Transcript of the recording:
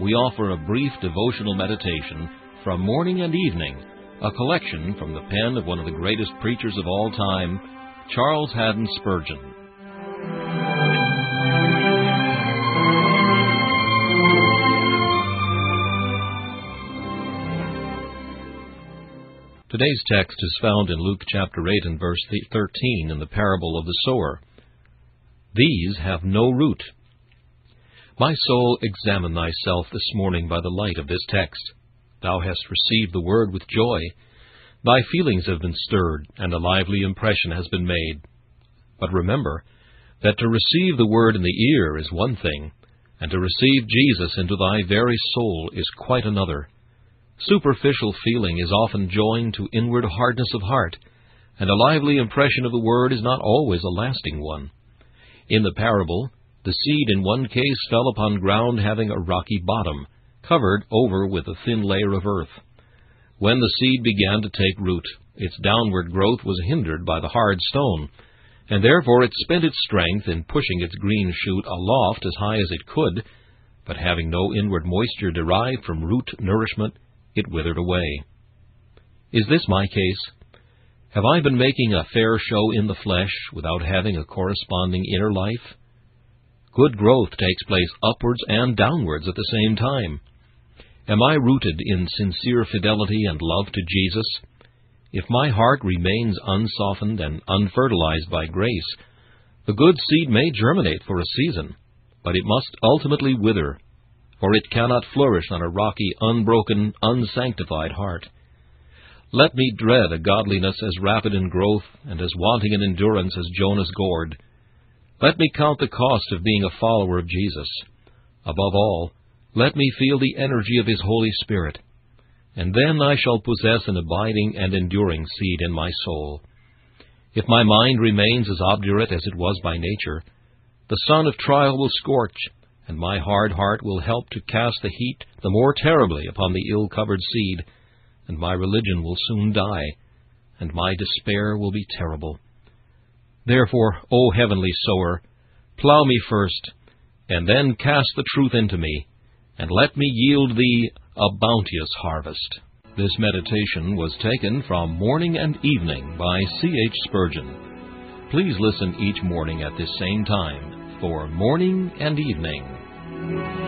we offer a brief devotional meditation from morning and evening, a collection from the pen of one of the greatest preachers of all time, Charles Haddon Spurgeon. Today's text is found in Luke chapter 8 and verse 13 in the parable of the sower. These have no root my soul, examine thyself this morning by the light of this text. Thou hast received the word with joy. Thy feelings have been stirred, and a lively impression has been made. But remember that to receive the word in the ear is one thing, and to receive Jesus into thy very soul is quite another. Superficial feeling is often joined to inward hardness of heart, and a lively impression of the word is not always a lasting one. In the parable, the seed in one case fell upon ground having a rocky bottom, covered over with a thin layer of earth. When the seed began to take root, its downward growth was hindered by the hard stone, and therefore it spent its strength in pushing its green shoot aloft as high as it could, but having no inward moisture derived from root nourishment, it withered away. Is this my case? Have I been making a fair show in the flesh without having a corresponding inner life? Good growth takes place upwards and downwards at the same time. Am I rooted in sincere fidelity and love to Jesus? If my heart remains unsoftened and unfertilized by grace, the good seed may germinate for a season, but it must ultimately wither, for it cannot flourish on a rocky, unbroken, unsanctified heart. Let me dread a godliness as rapid in growth and as wanting in endurance as Jonah's gourd. Let me count the cost of being a follower of Jesus. Above all, let me feel the energy of His Holy Spirit, and then I shall possess an abiding and enduring seed in my soul. If my mind remains as obdurate as it was by nature, the sun of trial will scorch, and my hard heart will help to cast the heat the more terribly upon the ill covered seed, and my religion will soon die, and my despair will be terrible. Therefore, O heavenly sower, plough me first, and then cast the truth into me, and let me yield thee a bounteous harvest. This meditation was taken from Morning and Evening by C. H. Spurgeon. Please listen each morning at this same time for Morning and Evening.